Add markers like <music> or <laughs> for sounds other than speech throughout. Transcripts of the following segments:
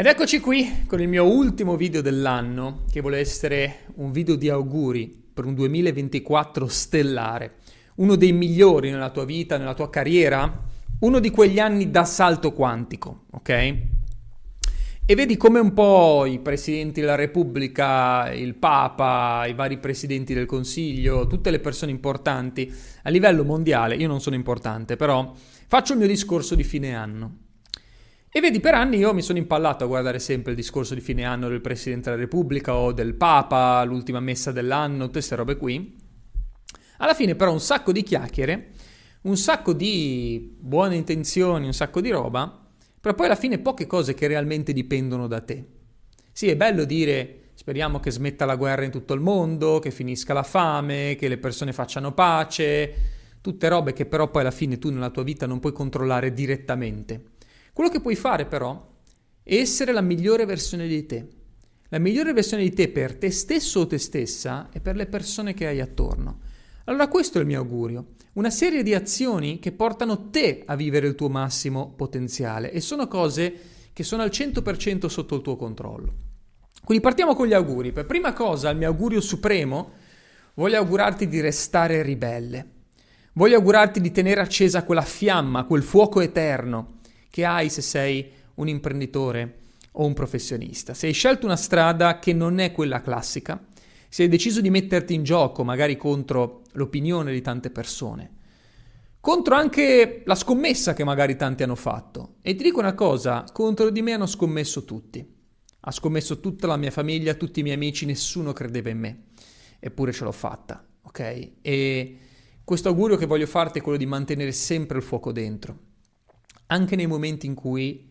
Ed eccoci qui con il mio ultimo video dell'anno, che vuole essere un video di auguri per un 2024 stellare, uno dei migliori nella tua vita, nella tua carriera, uno di quegli anni da salto quantico, ok? E vedi come un po' i presidenti della Repubblica, il Papa, i vari presidenti del Consiglio, tutte le persone importanti a livello mondiale, io non sono importante, però faccio il mio discorso di fine anno e vedi, per anni io mi sono impallato a guardare sempre il discorso di fine anno del Presidente della Repubblica o del Papa, l'ultima messa dell'anno, tutte queste robe qui. Alla fine però un sacco di chiacchiere, un sacco di buone intenzioni, un sacco di roba, però poi alla fine poche cose che realmente dipendono da te. Sì, è bello dire speriamo che smetta la guerra in tutto il mondo, che finisca la fame, che le persone facciano pace, tutte robe che però poi alla fine tu nella tua vita non puoi controllare direttamente. Quello che puoi fare però è essere la migliore versione di te. La migliore versione di te per te stesso o te stessa e per le persone che hai attorno. Allora questo è il mio augurio, una serie di azioni che portano te a vivere il tuo massimo potenziale e sono cose che sono al 100% sotto il tuo controllo. Quindi partiamo con gli auguri. Per prima cosa, il mio augurio supremo, voglio augurarti di restare ribelle. Voglio augurarti di tenere accesa quella fiamma, quel fuoco eterno che hai se sei un imprenditore o un professionista. Se hai scelto una strada che non è quella classica, se hai deciso di metterti in gioco magari contro l'opinione di tante persone, contro anche la scommessa che magari tanti hanno fatto. E ti dico una cosa, contro di me hanno scommesso tutti. Ha scommesso tutta la mia famiglia, tutti i miei amici, nessuno credeva in me. Eppure ce l'ho fatta, ok? E questo augurio che voglio farti è quello di mantenere sempre il fuoco dentro anche nei momenti in cui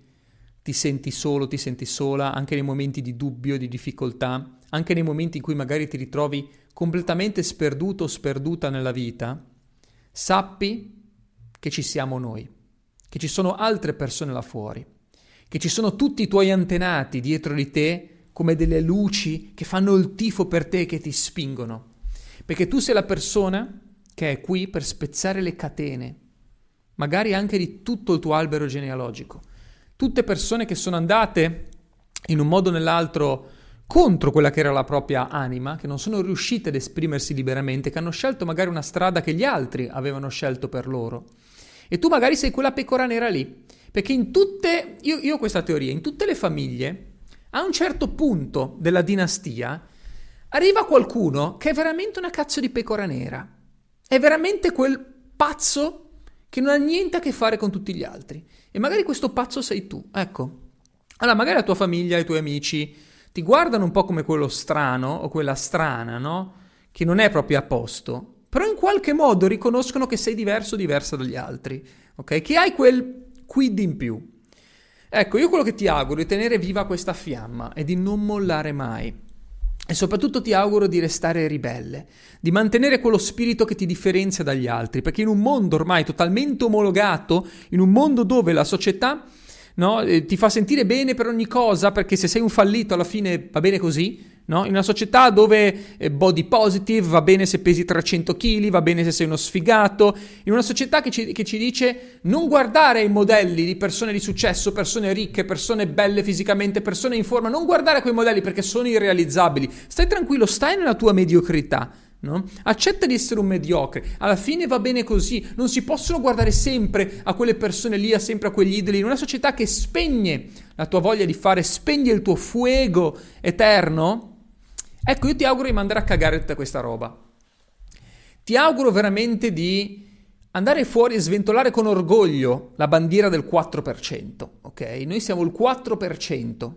ti senti solo, ti senti sola, anche nei momenti di dubbio, di difficoltà, anche nei momenti in cui magari ti ritrovi completamente sperduto o sperduta nella vita, sappi che ci siamo noi, che ci sono altre persone là fuori, che ci sono tutti i tuoi antenati dietro di te come delle luci che fanno il tifo per te e che ti spingono, perché tu sei la persona che è qui per spezzare le catene magari anche di tutto il tuo albero genealogico. Tutte persone che sono andate in un modo o nell'altro contro quella che era la propria anima, che non sono riuscite ad esprimersi liberamente, che hanno scelto magari una strada che gli altri avevano scelto per loro. E tu magari sei quella pecora nera lì, perché in tutte, io, io ho questa teoria, in tutte le famiglie, a un certo punto della dinastia, arriva qualcuno che è veramente una cazzo di pecora nera, è veramente quel pazzo che non ha niente a che fare con tutti gli altri. E magari questo pazzo sei tu, ecco. Allora, magari la tua famiglia, i tuoi amici ti guardano un po' come quello strano o quella strana, no? Che non è proprio a posto, però in qualche modo riconoscono che sei diverso o diversa dagli altri, ok? Che hai quel quid in più. Ecco, io quello che ti auguro è tenere viva questa fiamma e di non mollare mai. E soprattutto ti auguro di restare ribelle, di mantenere quello spirito che ti differenzia dagli altri, perché in un mondo ormai totalmente omologato, in un mondo dove la società no, eh, ti fa sentire bene per ogni cosa, perché se sei un fallito alla fine va bene così, No? In una società dove eh, body positive va bene se pesi 300 kg, va bene se sei uno sfigato, in una società che ci, che ci dice non guardare i modelli di persone di successo, persone ricche, persone belle fisicamente, persone in forma, non guardare quei modelli perché sono irrealizzabili. Stai tranquillo, stai nella tua mediocrità. No? Accetta di essere un mediocre, alla fine va bene così, non si possono guardare sempre a quelle persone lì, a sempre a quegli idoli, in una società che spegne la tua voglia di fare, spegne il tuo fuego eterno, Ecco, io ti auguro di mandare a cagare tutta questa roba. Ti auguro veramente di andare fuori e sventolare con orgoglio la bandiera del 4%, ok? Noi siamo il 4%.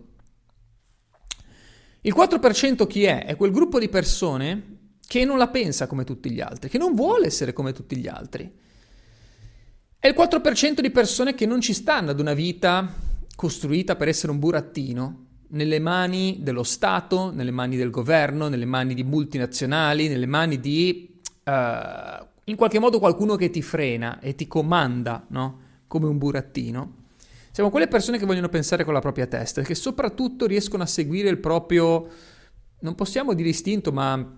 Il 4% chi è? È quel gruppo di persone che non la pensa come tutti gli altri, che non vuole essere come tutti gli altri. È il 4% di persone che non ci stanno ad una vita costruita per essere un burattino, nelle mani dello Stato, nelle mani del governo, nelle mani di multinazionali, nelle mani di uh, in qualche modo qualcuno che ti frena e ti comanda, no? Come un burattino. Siamo quelle persone che vogliono pensare con la propria testa e che soprattutto riescono a seguire il proprio, non possiamo dire istinto, ma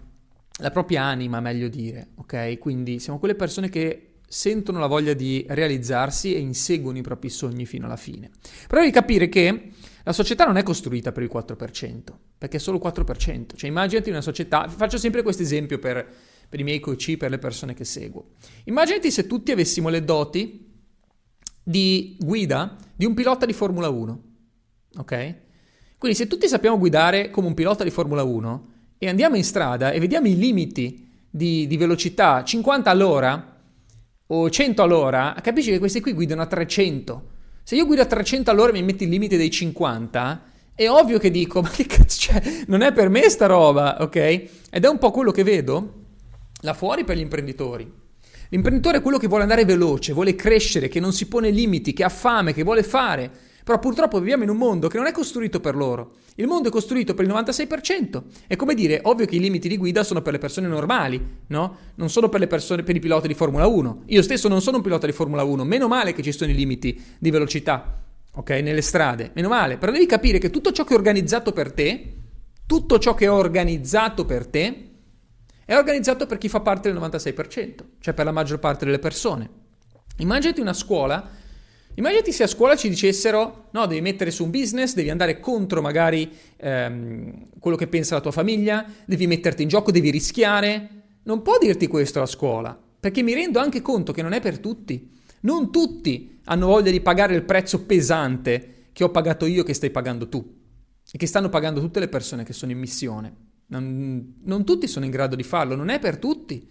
la propria anima, meglio dire, ok? Quindi siamo quelle persone che sentono la voglia di realizzarsi e inseguono i propri sogni fino alla fine. Però devi capire che La società non è costruita per il 4%, perché è solo il 4%. Cioè immaginati una società, faccio sempre questo esempio per, per i miei coach, per le persone che seguo. Immaginati se tutti avessimo le doti di guida di un pilota di Formula 1, ok? Quindi se tutti sappiamo guidare come un pilota di Formula 1 e andiamo in strada e vediamo i limiti di, di velocità 50 all'ora o 100 all'ora, capisci che questi qui guidano a 300 se io guido a 300 all'ora e mi metti il limite dei 50, è ovvio che dico, <laughs> ma che cazzo c'è? Non è per me sta roba, ok? Ed è un po' quello che vedo là fuori per gli imprenditori. L'imprenditore è quello che vuole andare veloce, vuole crescere, che non si pone limiti, che ha fame, che vuole fare. Però purtroppo viviamo in un mondo che non è costruito per loro. Il mondo è costruito per il 96%. È come dire, ovvio che i limiti di guida sono per le persone normali, no? Non sono per persone, per i piloti di Formula 1. Io stesso non sono un pilota di Formula 1, meno male che ci sono i limiti di velocità, ok? Nelle strade, meno male. Però devi capire che tutto ciò che è organizzato per te, tutto ciò che è organizzato per te, è organizzato per chi fa parte del 96%, cioè per la maggior parte delle persone. Immaginati una scuola Immaginati se a scuola ci dicessero: no, devi mettere su un business, devi andare contro magari ehm, quello che pensa la tua famiglia, devi metterti in gioco, devi rischiare. Non può dirti questo la scuola, perché mi rendo anche conto che non è per tutti. Non tutti hanno voglia di pagare il prezzo pesante che ho pagato io che stai pagando tu e che stanno pagando tutte le persone che sono in missione. Non, non tutti sono in grado di farlo, non è per tutti.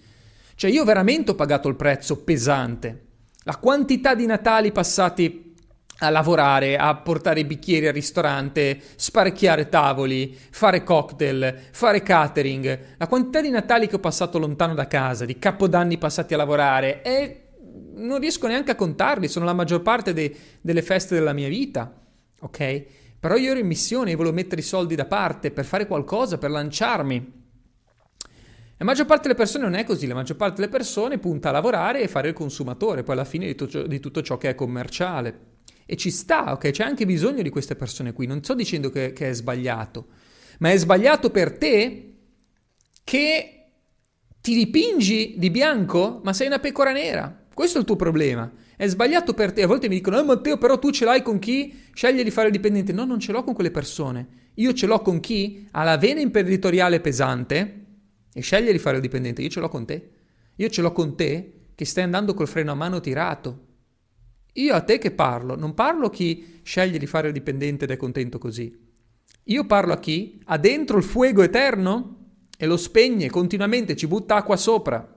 Cioè io veramente ho pagato il prezzo pesante la quantità di Natali passati a lavorare, a portare i bicchieri al ristorante, sparecchiare tavoli, fare cocktail, fare catering, la quantità di Natali che ho passato lontano da casa, di capodanni passati a lavorare, e non riesco neanche a contarli, sono la maggior parte de- delle feste della mia vita, ok? Però io ero in missione e volevo mettere i soldi da parte per fare qualcosa, per lanciarmi. La maggior parte delle persone non è così, la maggior parte delle persone punta a lavorare e fare il consumatore, poi alla fine di, to- di tutto ciò che è commerciale. E ci sta, ok? C'è anche bisogno di queste persone qui. Non sto dicendo che, che, è sbagliato, ma è sbagliato per te che ti dipingi di bianco, ma sei una pecora nera. Questo è il tuo problema. È sbagliato per te. A volte mi dicono, eh Matteo, però tu ce l'hai con chi sceglie di fare il dipendente. No, non ce l'ho con quelle persone. Io ce l'ho con chi ha la vena imprenditoriale pesante e sceglie di fare il dipendente, io ce l'ho con te. Io ce l'ho con te che stai andando col freno a mano tirato. Io a te che parlo, non parlo a chi sceglie di fare il dipendente ed è contento così. Io parlo a chi ha dentro il fuoco eterno e lo spegne continuamente, ci butta acqua sopra.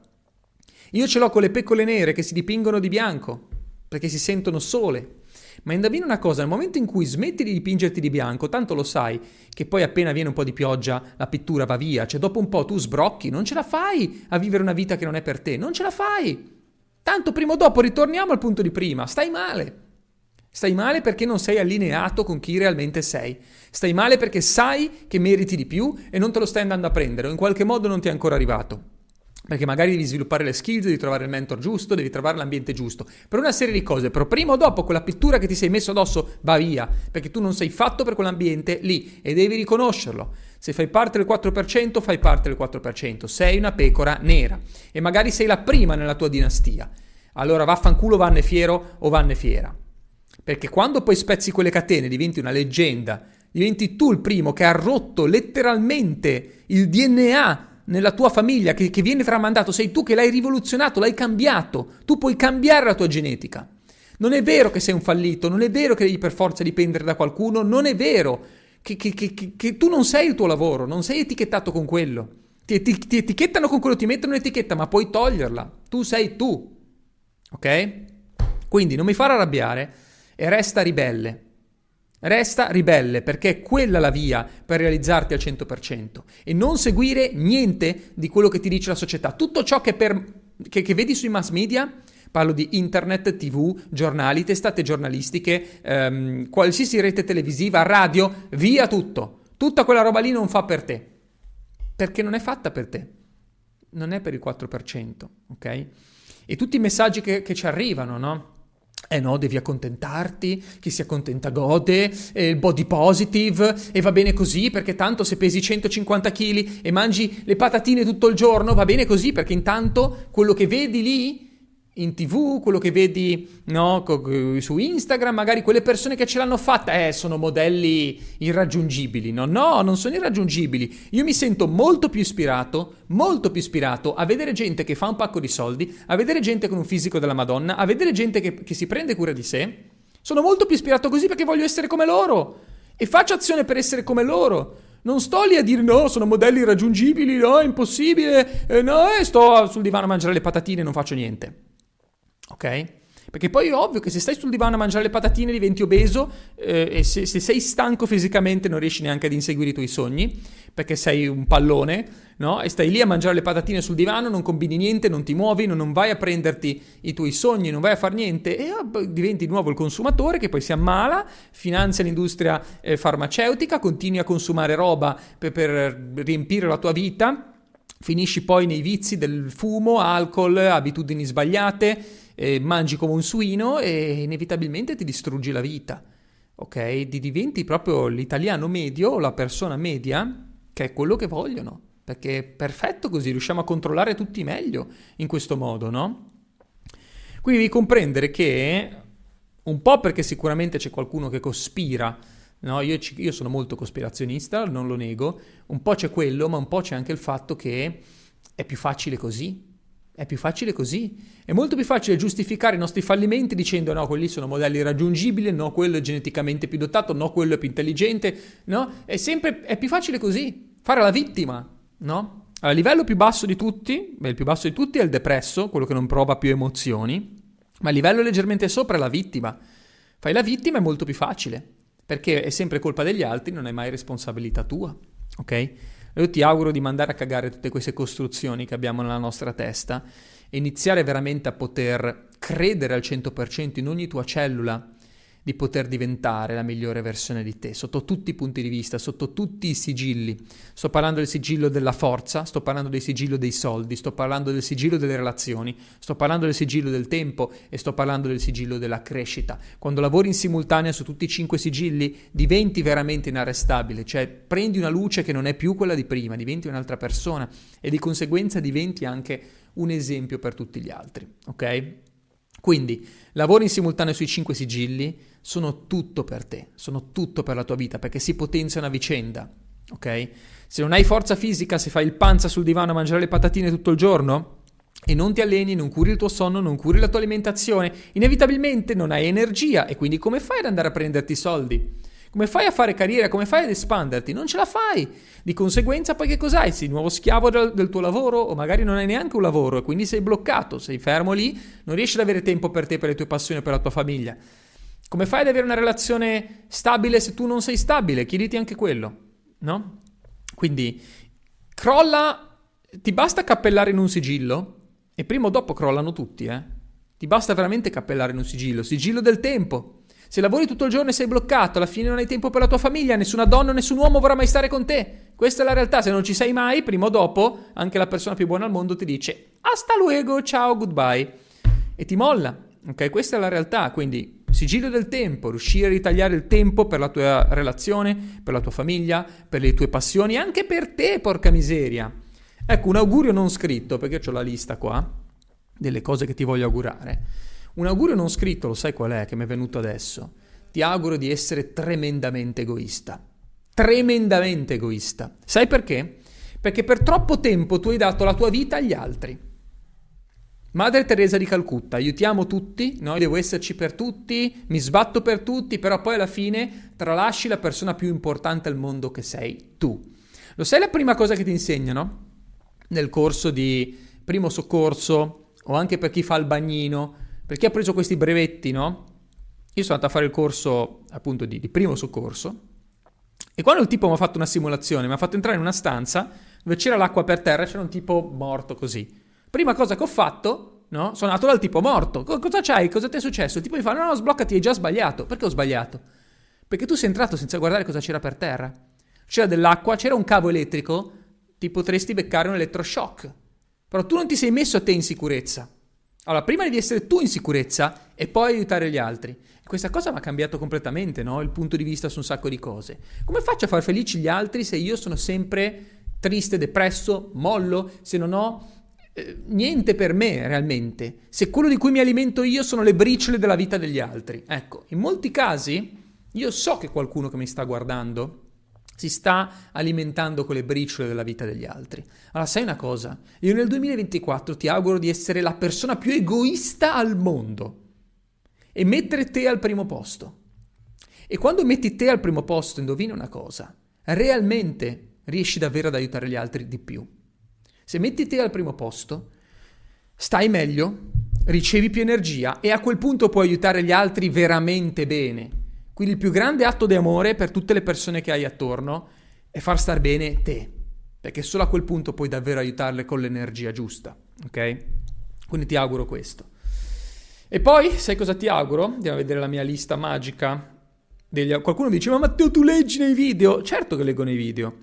Io ce l'ho con le peccole nere che si dipingono di bianco perché si sentono sole. Ma indovina una cosa, nel momento in cui smetti di dipingerti di bianco, tanto lo sai che poi appena viene un po' di pioggia la pittura va via, cioè dopo un po' tu sbrocchi, non ce la fai a vivere una vita che non è per te, non ce la fai. Tanto prima o dopo ritorniamo al punto di prima, stai male. Stai male perché non sei allineato con chi realmente sei. Stai male perché sai che meriti di più e non te lo stai andando a prendere o in qualche modo non ti è ancora arrivato perché magari devi sviluppare le skills, devi trovare il mentor giusto, devi trovare l'ambiente giusto, per una serie di cose, però prima o dopo quella pittura che ti sei messo addosso va via, perché tu non sei fatto per quell'ambiente lì e devi riconoscerlo. Se fai parte del 4%, fai parte del 4%, sei una pecora nera e magari sei la prima nella tua dinastia. Allora vaffanculo vanne fiero o vanne fiera. Perché quando poi spezzi quelle catene, diventi una leggenda, diventi tu il primo che ha rotto letteralmente il DNA nella tua famiglia che, che viene tramandato, sei tu che l'hai rivoluzionato, l'hai cambiato, tu puoi cambiare la tua genetica. Non è vero che sei un fallito, non è vero che devi per forza dipendere da qualcuno, non è vero che, che, che, che tu non sei il tuo lavoro, non sei etichettato con quello. Ti, ti, ti, etichettano con quello, ti mettono un'etichetta, ma puoi toglierla. Tu sei tu. Ok? Quindi non mi far arrabbiare e resta ribelle. Resta ribelle perché è quella la via per realizzarti al 100% e non seguire niente di quello che ti dice la società. Tutto ciò che, per, che, che vedi sui mass media, parlo di internet, tv, giornali, testate giornalistiche, ehm, qualsiasi rete televisiva, radio, via tutto. Tutta quella roba lì non fa per te, perché non è fatta per te, non è per il 4%, ok? E tutti i messaggi che, che ci arrivano, no? Eh no, devi accontentarti, chi si accontenta gode, eh, body positive e va bene così perché tanto se pesi 150 kg e mangi le patatine tutto il giorno va bene così perché intanto quello che vedi lì in tv, quello che vedi no, su Instagram, magari quelle persone che ce l'hanno fatta, eh, sono modelli irraggiungibili. No, no, non sono irraggiungibili. Io mi sento molto più ispirato, molto più ispirato a vedere gente che fa un pacco di soldi, a vedere gente con un fisico della Madonna, a vedere gente che, che si prende cura di sé. Sono molto più ispirato così perché voglio essere come loro e faccio azione per essere come loro. Non sto lì a dire no, sono modelli irraggiungibili, no, è impossibile, eh, no, e sto sul divano a mangiare le patatine e non faccio niente. Ok? Perché poi è ovvio che se stai sul divano a mangiare le patatine diventi obeso eh, e se, se, sei stanco fisicamente non riesci neanche ad inseguire i tuoi sogni perché sei un pallone, no? E stai lì a mangiare le patatine sul divano, non combini niente, non ti muovi, non, non vai a prenderti i tuoi sogni, non vai a fare niente e oh, diventi di nuovo il consumatore che poi si ammala, finanzia l'industria eh, farmaceutica, continui a consumare roba per, per riempire la tua vita, finisci poi nei vizi del fumo, alcol, abitudini sbagliate eh, mangi come un suino e inevitabilmente ti distruggi la vita. Ok? diventi proprio l'italiano medio o la persona media, che è quello che vogliono. Perché è perfetto così, riusciamo a controllare tutti meglio in questo modo, no? Quindi devi comprendere che, un po' perché sicuramente c'è qualcuno che cospira, no? io, ci, io sono molto cospirazionista, non lo nego, un po' c'è quello, ma un po' c'è anche il fatto che è più facile così, è più facile così. È molto più facile giustificare i nostri fallimenti dicendo no, quelli sono modelli raggiungibili, no, quello è geneticamente più dotato, no, quello è più intelligente, no? È sempre è più facile così, fare la vittima, no? A livello più basso di tutti, beh, il più basso di tutti è il depresso, quello che non prova più emozioni, ma a livello leggermente sopra è la vittima. Fai la vittima è molto più facile, perché è sempre colpa degli altri, non è mai responsabilità tua, ok? Io ti auguro di mandare a cagare tutte queste costruzioni che abbiamo nella nostra testa. E iniziare veramente a poter credere al 100% in ogni tua cellula di poter diventare la migliore versione di te, sotto tutti i punti di vista, sotto tutti i sigilli. Sto parlando del sigillo della forza, sto parlando del sigillo dei soldi, sto parlando del sigillo delle relazioni, sto parlando del sigillo del tempo e sto parlando del sigillo della crescita. Quando lavori in simultanea su tutti i cinque sigilli diventi veramente inarrestabile, cioè prendi una luce che non è più quella di prima, diventi un'altra persona e di conseguenza diventi anche un esempio per tutti gli altri, ok? Quindi lavori in simultanea sui cinque sigilli, sono tutto per te, sono tutto per la tua vita, perché si potenziano a vicenda, ok? Se non hai forza fisica, se fai il panza sul divano a mangiare le patatine tutto il giorno e non ti alleni, non curi il tuo sonno, non curi la tua alimentazione, inevitabilmente non hai energia e quindi come fai ad andare a prenderti i soldi? Come fai a fare carriera? Come fai ad espanderti? Non ce la fai. Di conseguenza, poi che cos'hai? Sei nuovo schiavo del, del, tuo lavoro o magari non hai neanche un lavoro e quindi sei bloccato, sei fermo lì, non riesci ad avere tempo per te, per le tue passioni, per la tua famiglia. Come fai ad avere una relazione stabile se tu non sei stabile? Chiediti anche quello, no? Quindi crolla, ti basta cappellare in un sigillo e prima o dopo crollano tutti, eh? Ti basta veramente cappellare in un sigillo, sigillo del tempo. Se lavori tutto il giorno e sei bloccato, alla fine non hai tempo per la tua famiglia, nessuna donna, nessun uomo vorrà mai stare con te. Questa è la realtà, se non ci sei mai, prima o dopo, anche la persona più buona al mondo ti dice hasta luego, ciao, goodbye e ti molla. Ok, questa è la realtà, quindi sigillo del tempo, riuscire a ritagliare il tempo per la tua relazione, per la tua famiglia, per le tue passioni, anche per te, porca miseria. Ecco, un augurio non scritto, perché ho la lista qua delle cose che ti voglio augurare. Un augurio non scritto, lo sai qual è che mi è venuto adesso? Ti auguro di essere tremendamente egoista. Tremendamente egoista. Sai perché? Perché per troppo tempo tu hai dato la tua vita agli altri. Madre Teresa di Calcutta, aiutiamo tutti, no? devo esserci per tutti, mi sbatto per tutti, però poi alla fine tralasci la persona più importante al mondo che sei tu. Lo sai la prima cosa che ti insegnano nel corso di primo soccorso o anche per chi fa il bagnino, per chi ha preso questi brevetti, no? Io sono andato a fare il corso appunto di, di primo soccorso e quando il tipo mi ha fatto una simulazione, mi ha fatto entrare in una stanza dove c'era l'acqua per terra, c'era un tipo morto così. Prima cosa che ho fatto, no? Sono andato dal tipo morto. Co- cosa c'hai? Cosa ti è successo? Il tipo mi fa: No, no, sbloccati, hai già sbagliato. Perché ho sbagliato? Perché tu sei entrato senza guardare cosa c'era per terra. C'era dell'acqua, c'era un cavo elettrico, ti potresti beccare un elettroshock. Però tu non ti sei messo a te in sicurezza. Allora, prima devi essere tu in sicurezza e poi aiutare gli altri. Questa cosa mi ha cambiato completamente, no? Il punto di vista su un sacco di cose. Come faccio a far felici gli altri se io sono sempre triste, depresso, mollo, se non ho eh, niente per me realmente, se quello di cui mi alimento io sono le briciole della vita degli altri. Ecco, in molti casi io so che qualcuno che mi sta guardando si sta alimentando con le briciole della vita degli altri. Allora, sai una cosa? Io nel 2024 ti auguro di essere la persona più egoista al mondo e mettere te al primo posto. E quando metti te al primo posto, indovina una cosa, realmente riesci davvero ad aiutare gli altri di più. Se metti te al primo posto, stai meglio, ricevi più energia e a quel punto puoi aiutare gli altri veramente bene. Quindi il più grande atto di amore per tutte le persone che hai attorno è far star bene te, perché solo a quel punto puoi davvero aiutarle con l'energia giusta, ok? Quindi ti auguro questo. E poi, sai cosa ti auguro? Andiamo a vedere la mia lista magica. Degli... Qualcuno dice, ma Matteo tu leggi nei video? Certo che leggo nei video,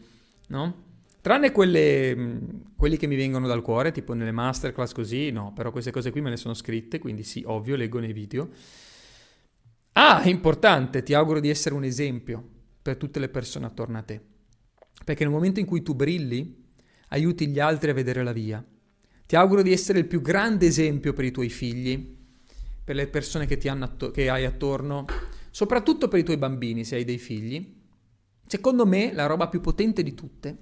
no? Tranne quelle, quelli che mi vengono dal cuore, tipo nelle masterclass così, no, però queste cose qui me le sono scritte, quindi sì, ovvio, leggo nei video. Ah, è importante, ti auguro di essere un esempio per tutte le persone attorno a te. Perché nel momento in cui tu brilli, aiuti gli altri a vedere la via. Ti auguro di essere il più grande esempio per i tuoi figli, per le persone che, atto- che hai attorno, soprattutto per i tuoi bambini, se hai dei figli. Secondo me, la roba più potente di tutte.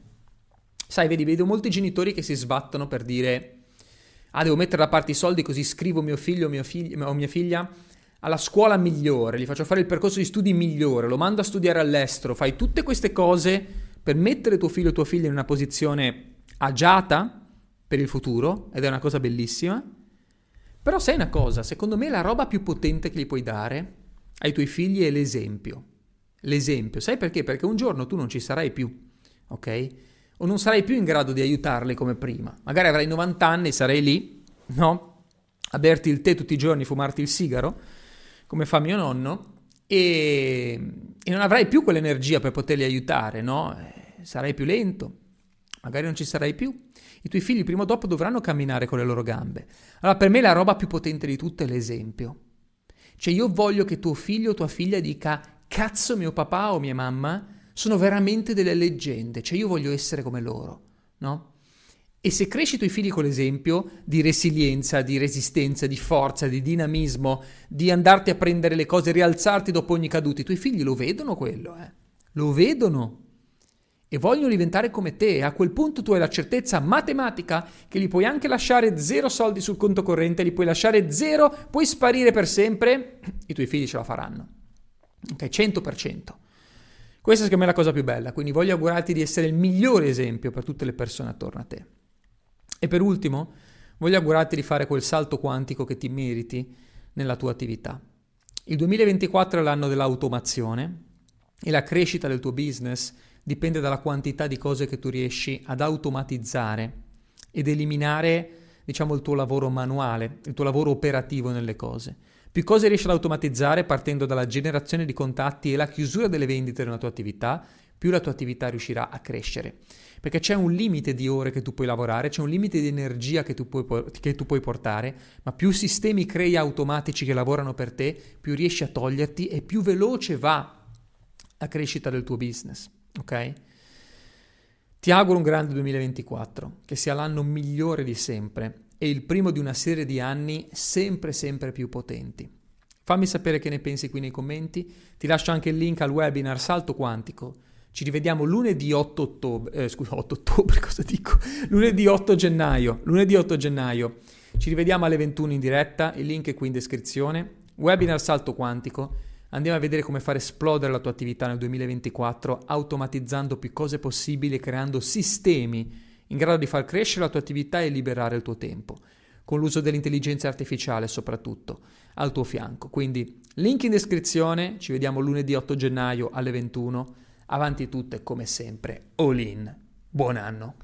Sai, vedi, vedo molti genitori che si sbattono per dire: Ah, devo mettere da parte i soldi così scrivo mio figlio o, mia figlia alla scuola migliore, gli faccio fare il percorso di studi migliore, lo mando a studiare all'estero, fai tutte queste cose per mettere tuo figlio o tua figlia in una posizione agiata per il futuro, ed è una cosa bellissima. Però sai una cosa, secondo me la roba più potente che gli puoi dare ai tuoi figli è l'esempio. L'esempio, sai perché? Perché un giorno tu non ci sarai più, ok? O non sarai più in grado di aiutarli come prima. Magari avrai 90 anni, e sarai lì, no? A berti il tè tutti i giorni, fumarti il sigaro, come fa mio nonno, e, e non avrai più quell'energia per poterli aiutare, no? Eh, sarai più lento, magari non ci sarai più. I tuoi figli prima o dopo dovranno camminare con le loro gambe. Allora, per me la roba più potente di tutto è l'esempio. Cioè, io voglio che tuo figlio o tua figlia dica: Cazzo, mio papà o mia mamma sono veramente delle leggende. Cioè, io voglio essere come loro, no? E se cresci i tuoi figli con l'esempio di resilienza, di resistenza, di forza, di dinamismo, di andarti a prendere le cose, rialzarti dopo ogni caduta, i tuoi figli lo vedono quello, eh? Lo vedono. E vogliono diventare come te. A quel punto tu hai la certezza matematica che gli puoi anche lasciare zero soldi sul conto corrente, li puoi lasciare zero, puoi sparire per sempre, i tuoi figli ce la faranno. Ok, 100%. Questa secondo me è la cosa più bella, quindi voglio augurarti di essere il migliore esempio per tutte le persone attorno a te. E per ultimo, voglio augurarti di fare quel salto quantico che ti meriti nella tua attività. Il 2024 è l'anno dell'automazione e la crescita del tuo business dipende dalla quantità di cose che tu riesci ad automatizzare ed eliminare, diciamo, il tuo lavoro manuale, il tuo lavoro operativo nelle cose. Più cose riesci ad automatizzare partendo dalla generazione di contatti e la chiusura delle vendite nella tua attività, più la tua attività riuscirà a crescere. Perché c'è un limite di ore che tu puoi lavorare, c'è un limite di energia che tu puoi, che tu puoi portare, ma più sistemi crei automatici che lavorano per te, più riesci a toglierti e più veloce va la crescita del tuo business. Ok? Ti auguro un grande 2024, che sia l'anno migliore di sempre e il primo di una serie di anni sempre sempre più potenti. Fammi sapere che ne pensi qui nei commenti, ti lascio anche il link al webinar Salto Quantico ci rivediamo lunedì 8 ottobre, eh, scusa, 8 ottobre, <laughs> cosa dico? Lunedì 8 gennaio, lunedì 8 gennaio. Ci rivediamo alle 21 in diretta, il link è qui in descrizione. Webinar Salto Quantico. Andiamo a vedere come fare esplodere la tua attività nel 2024 automatizzando più cose possibili e creando sistemi in grado di far crescere la tua attività e liberare il tuo tempo, con l'uso dell'intelligenza artificiale soprattutto al tuo fianco. Quindi link in descrizione, ci vediamo lunedì 8 gennaio alle 21 Avanti tutte come sempre, all in. Buon anno!